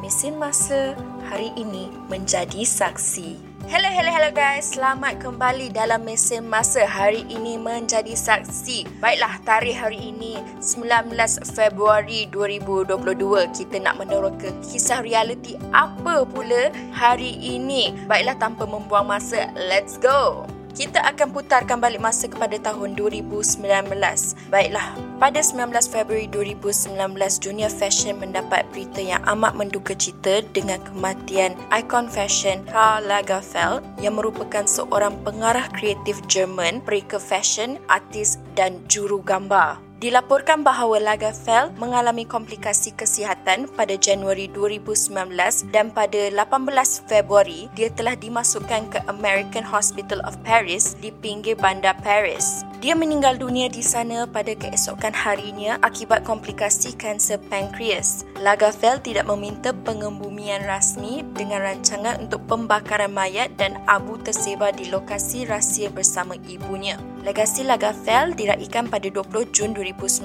mesin masa hari ini menjadi saksi. Hello, hello, hello guys. Selamat kembali dalam mesin masa hari ini menjadi saksi. Baiklah, tarikh hari ini 19 Februari 2022. Kita nak meneroka kisah realiti apa pula hari ini. Baiklah, tanpa membuang masa, let's go. Kita akan putarkan balik masa kepada tahun 2019. Baiklah, pada 19 Februari 2019, dunia fashion mendapat berita yang amat menduka cita dengan kematian ikon fashion Karl Lagerfeld yang merupakan seorang pengarah kreatif Jerman, pereka fashion, artis dan juru gambar. Dilaporkan bahawa Lagerfeld mengalami komplikasi kesihatan pada Januari 2019 dan pada 18 Februari dia telah dimasukkan ke American Hospital of Paris di pinggir bandar Paris. Dia meninggal dunia di sana pada keesokan harinya akibat komplikasi kanser pankreas. Lagerfeld tidak meminta pengembumian rasmi dengan rancangan untuk pembakaran mayat dan abu tersebar di lokasi rahsia bersama ibunya. Legasi Lagerfeld diraikan pada 20 Jun 2019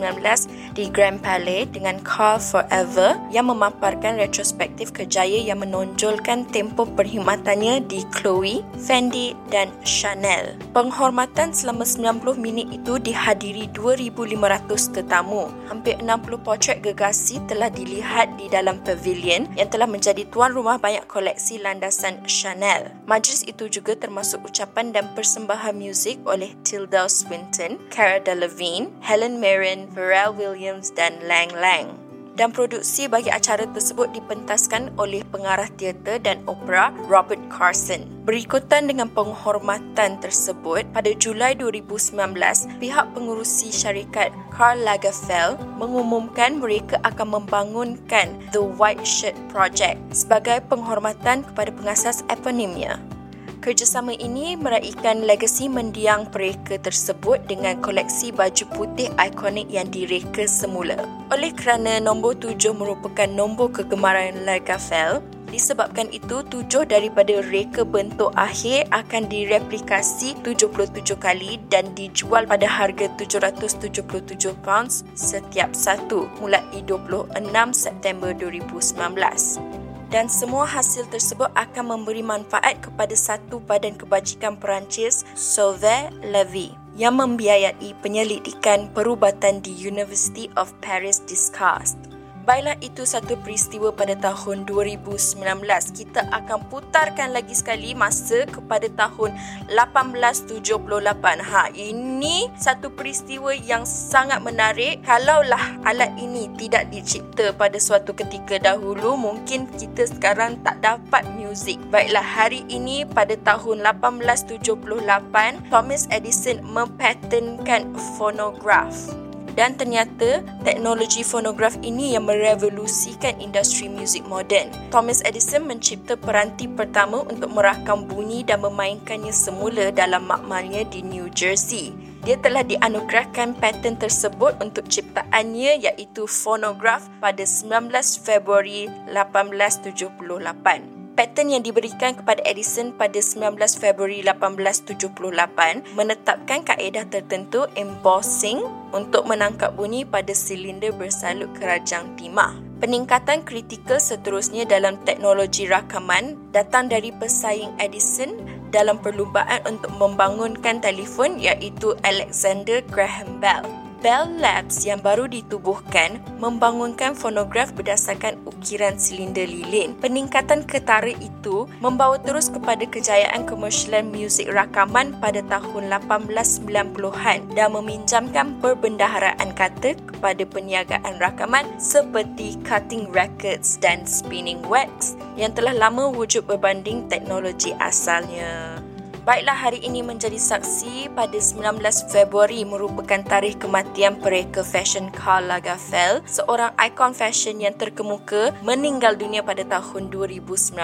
di Grand Palais dengan Carl Forever yang memaparkan retrospektif kejaya yang menonjolkan tempoh perkhidmatannya di Chloe, Fendi dan Chanel. Penghormatan selama 90 minit itu dihadiri 2,500 tetamu. Hampir 60 potret gegasi telah dilihat di dalam pavilion yang telah menjadi tuan rumah banyak koleksi landasan Chanel. Majlis itu juga termasuk ucapan dan persembahan muzik oleh Tilda Tilda Swinton, Cara Delevingne, Helen Mirren, Pharrell Williams dan Lang Lang. Dan produksi bagi acara tersebut dipentaskan oleh pengarah teater dan opera Robert Carson. Berikutan dengan penghormatan tersebut, pada Julai 2019, pihak pengurusi syarikat Karl Lagerfeld mengumumkan mereka akan membangunkan The White Shirt Project sebagai penghormatan kepada pengasas eponimnya. Kerjasama ini meraihkan legasi mendiang pereka tersebut dengan koleksi baju putih ikonik yang direka semula. Oleh kerana nombor tujuh merupakan nombor kegemaran Lagerfeld, disebabkan itu tujuh daripada reka bentuk akhir akan direplikasi 77 kali dan dijual pada harga 777 pounds setiap satu mulai 26 September 2019 dan semua hasil tersebut akan memberi manfaat kepada satu badan kebajikan Perancis, Sauve Levy, yang membiayai penyelidikan perubatan di University of Paris Descartes. Baiklah itu satu peristiwa pada tahun 2019. Kita akan putarkan lagi sekali masa kepada tahun 1878. Ha, ini satu peristiwa yang sangat menarik. Kalaulah alat ini tidak dicipta pada suatu ketika dahulu, mungkin kita sekarang tak dapat muzik. Baiklah, hari ini pada tahun 1878, Thomas Edison mempatentkan fonograf dan ternyata teknologi fonograf ini yang merevolusikan industri muzik moden. Thomas Edison mencipta peranti pertama untuk merakam bunyi dan memainkannya semula dalam makmalnya di New Jersey. Dia telah dianugerahkan paten tersebut untuk ciptaannya iaitu fonograf pada 19 Februari 1878 paten yang diberikan kepada Edison pada 19 Februari 1878 menetapkan kaedah tertentu embossing untuk menangkap bunyi pada silinder bersalut kerajang timah. Peningkatan kritikal seterusnya dalam teknologi rakaman datang dari pesaing Edison dalam perlumbaan untuk membangunkan telefon iaitu Alexander Graham Bell. Bell Labs yang baru ditubuhkan membangunkan fonograf berdasarkan ukiran silinder lilin. Peningkatan ketara itu membawa terus kepada kejayaan komersialan muzik rakaman pada tahun 1890-an dan meminjamkan perbendaharaan kata kepada perniagaan rakaman seperti cutting records dan spinning wax yang telah lama wujud berbanding teknologi asalnya. Baiklah hari ini menjadi saksi pada 19 Februari merupakan tarikh kematian pereka fashion Karl Lagerfeld, seorang ikon fashion yang terkemuka meninggal dunia pada tahun 2019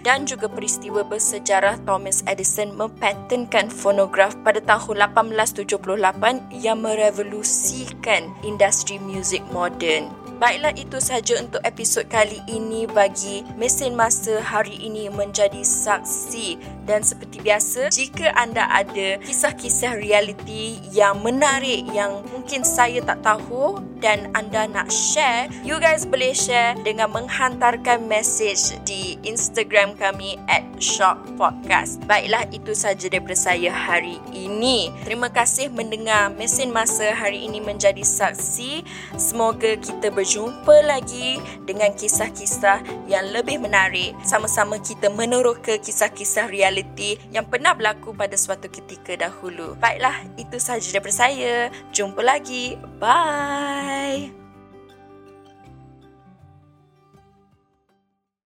dan juga peristiwa bersejarah Thomas Edison mempatentkan fonograf pada tahun 1878 yang merevolusikan industri muzik moden. Baiklah itu sahaja untuk episod kali ini bagi mesin masa hari ini menjadi saksi dan seperti biasa jika anda ada kisah-kisah realiti yang menarik yang mungkin saya tak tahu dan anda nak share you guys boleh share dengan menghantarkan message di Instagram kami at Shock Podcast. Baiklah itu sahaja daripada saya hari ini. Terima kasih mendengar mesin masa hari ini menjadi saksi. Semoga kita berjumpa jumpa lagi dengan kisah-kisah yang lebih menarik. Sama-sama kita meneroka kisah-kisah realiti yang pernah berlaku pada suatu ketika dahulu. Baiklah, itu sahaja daripada saya. Jumpa lagi. Bye.